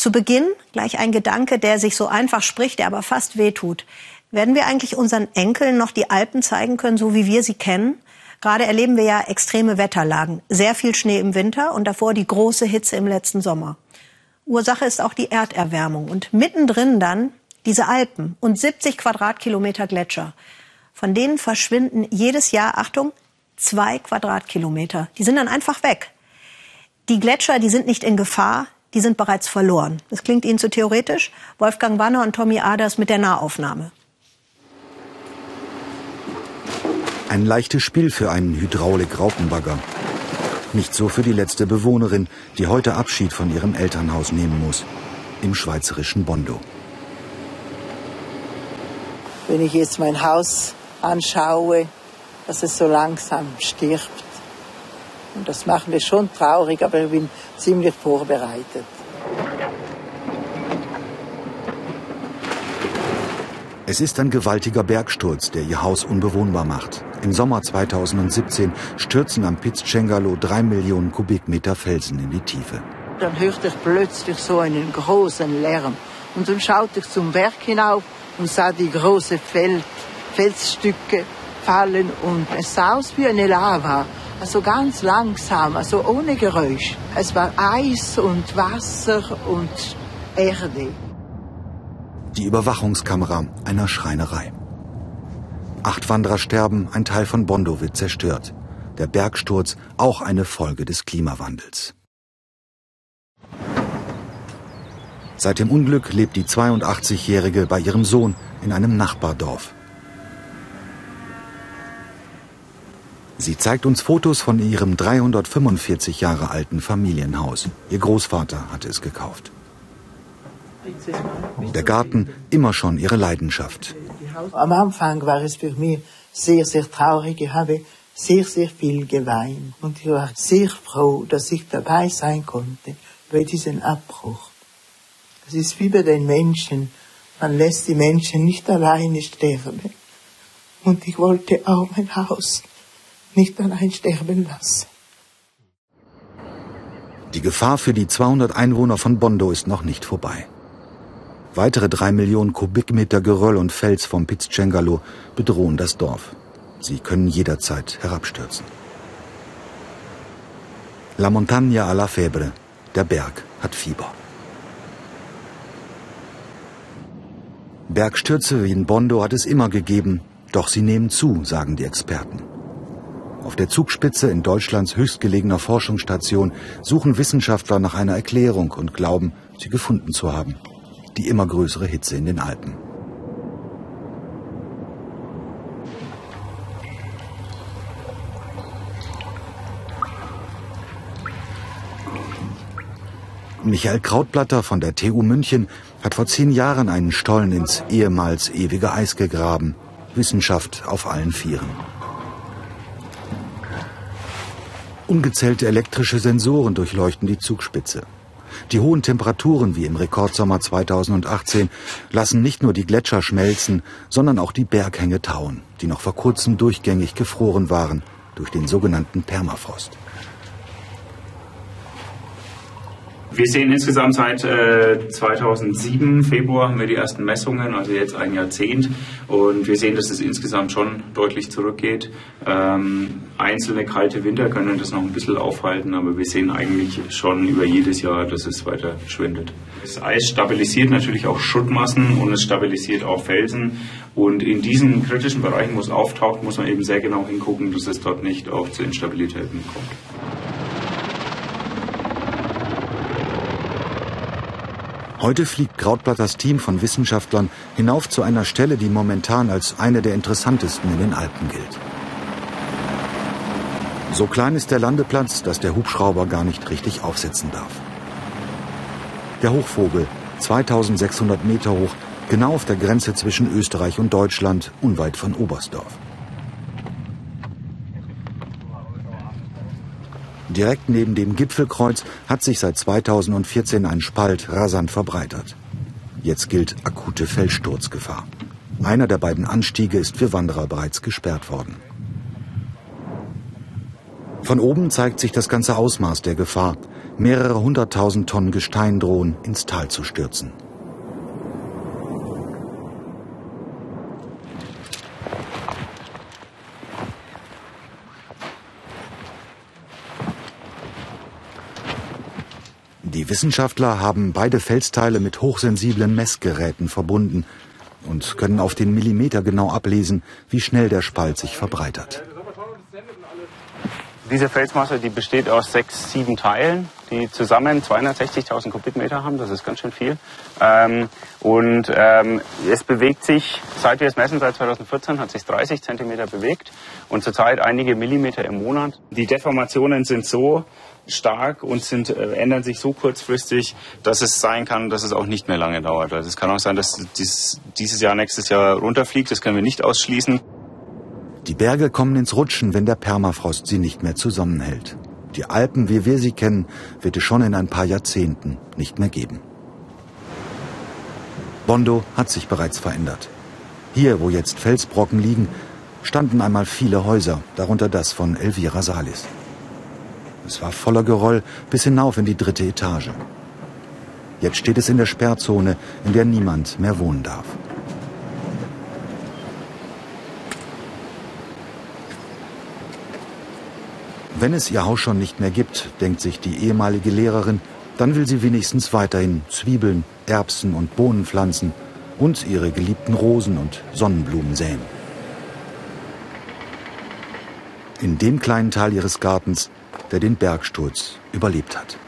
Zu Beginn gleich ein Gedanke, der sich so einfach spricht, der aber fast wehtut. Werden wir eigentlich unseren Enkeln noch die Alpen zeigen können, so wie wir sie kennen? Gerade erleben wir ja extreme Wetterlagen. Sehr viel Schnee im Winter und davor die große Hitze im letzten Sommer. Ursache ist auch die Erderwärmung. Und mittendrin dann diese Alpen und 70 Quadratkilometer Gletscher. Von denen verschwinden jedes Jahr, Achtung, zwei Quadratkilometer. Die sind dann einfach weg. Die Gletscher, die sind nicht in Gefahr, die sind bereits verloren. Das klingt Ihnen zu theoretisch? Wolfgang Wanner und Tommy Aders mit der Nahaufnahme. Ein leichtes Spiel für einen Hydraulik-Raupenbagger. Nicht so für die letzte Bewohnerin, die heute Abschied von ihrem Elternhaus nehmen muss. Im schweizerischen Bondo. Wenn ich jetzt mein Haus anschaue, dass es so langsam stirbt. Und das macht mich schon traurig, aber ich bin ziemlich vorbereitet. Es ist ein gewaltiger Bergsturz, der ihr Haus unbewohnbar macht. Im Sommer 2017 stürzen am Piz Cengalo drei Millionen Kubikmeter Felsen in die Tiefe. Dann hörte ich plötzlich so einen großen Lärm. Und dann schaute ich zum Berg hinauf und sah die großen Feld, Felsstücke fallen und es sah aus wie eine Lava. Also ganz langsam, also ohne Geräusch. Es war Eis und Wasser und Erde die Überwachungskamera einer Schreinerei. Acht Wanderer sterben, ein Teil von Bondo wird zerstört. Der Bergsturz auch eine Folge des Klimawandels. Seit dem Unglück lebt die 82-Jährige bei ihrem Sohn in einem Nachbardorf. Sie zeigt uns Fotos von ihrem 345 Jahre alten Familienhaus. Ihr Großvater hatte es gekauft. Der Garten immer schon ihre Leidenschaft. Am Anfang war es für mich sehr, sehr traurig. Ich habe sehr, sehr viel geweint. Und ich war sehr froh, dass ich dabei sein konnte bei diesem Abbruch. Es ist wie bei den Menschen. Man lässt die Menschen nicht alleine sterben. Und ich wollte auch mein Haus nicht allein sterben lassen. Die Gefahr für die 200 Einwohner von Bondo ist noch nicht vorbei. Weitere drei Millionen Kubikmeter Geröll und Fels vom Pizzcengalo bedrohen das Dorf. Sie können jederzeit herabstürzen. La Montagna a la Febre. Der Berg hat Fieber. Bergstürze wie in Bondo hat es immer gegeben, doch sie nehmen zu, sagen die Experten. Auf der Zugspitze in Deutschlands höchstgelegener Forschungsstation suchen Wissenschaftler nach einer Erklärung und glauben, sie gefunden zu haben die immer größere Hitze in den Alpen. Michael Krautblatter von der TU München hat vor zehn Jahren einen Stollen ins ehemals ewige Eis gegraben. Wissenschaft auf allen Vieren. Ungezählte elektrische Sensoren durchleuchten die Zugspitze. Die hohen Temperaturen wie im Rekordsommer 2018 lassen nicht nur die Gletscher schmelzen, sondern auch die Berghänge tauen, die noch vor kurzem durchgängig gefroren waren durch den sogenannten Permafrost. Wir sehen insgesamt seit äh, 2007, Februar, haben wir die ersten Messungen, also jetzt ein Jahrzehnt. Und wir sehen, dass es insgesamt schon deutlich zurückgeht. Ähm, einzelne kalte Winter können das noch ein bisschen aufhalten, aber wir sehen eigentlich schon über jedes Jahr, dass es weiter schwindet. Das Eis stabilisiert natürlich auch Schuttmassen und es stabilisiert auch Felsen. Und in diesen kritischen Bereichen, wo es auftaucht, muss man eben sehr genau hingucken, dass es dort nicht auch zu Instabilitäten kommt. Heute fliegt Krautblatters Team von Wissenschaftlern hinauf zu einer Stelle, die momentan als eine der interessantesten in den Alpen gilt. So klein ist der Landeplatz, dass der Hubschrauber gar nicht richtig aufsetzen darf. Der Hochvogel, 2600 Meter hoch, genau auf der Grenze zwischen Österreich und Deutschland, unweit von Oberstdorf. Direkt neben dem Gipfelkreuz hat sich seit 2014 ein Spalt rasant verbreitert. Jetzt gilt akute Felssturzgefahr. Einer der beiden Anstiege ist für Wanderer bereits gesperrt worden. Von oben zeigt sich das ganze Ausmaß der Gefahr. Mehrere hunderttausend Tonnen Gestein drohen ins Tal zu stürzen. Die Wissenschaftler haben beide Felsteile mit hochsensiblen Messgeräten verbunden und können auf den Millimeter genau ablesen, wie schnell der Spalt sich verbreitert. Diese Felsmasse, die besteht aus sechs, sieben Teilen, die zusammen 260.000 Kubikmeter haben. Das ist ganz schön viel. Ähm, und ähm, es bewegt sich, seit wir es messen, seit 2014, hat sich 30 Zentimeter bewegt und zurzeit einige Millimeter im Monat. Die Deformationen sind so stark und sind, äh, ändern sich so kurzfristig, dass es sein kann, dass es auch nicht mehr lange dauert. Also es kann auch sein, dass dies, dieses Jahr, nächstes Jahr runterfliegt. Das können wir nicht ausschließen. Die Berge kommen ins Rutschen, wenn der Permafrost sie nicht mehr zusammenhält. Die Alpen, wie wir sie kennen, wird es schon in ein paar Jahrzehnten nicht mehr geben. Bondo hat sich bereits verändert. Hier, wo jetzt Felsbrocken liegen, standen einmal viele Häuser, darunter das von Elvira Salis. Es war voller Geröll bis hinauf in die dritte Etage. Jetzt steht es in der Sperrzone, in der niemand mehr wohnen darf. Wenn es ihr Haus schon nicht mehr gibt, denkt sich die ehemalige Lehrerin, dann will sie wenigstens weiterhin Zwiebeln, Erbsen und Bohnen pflanzen und ihre geliebten Rosen und Sonnenblumen säen. In dem kleinen Teil ihres Gartens, der den Bergsturz überlebt hat.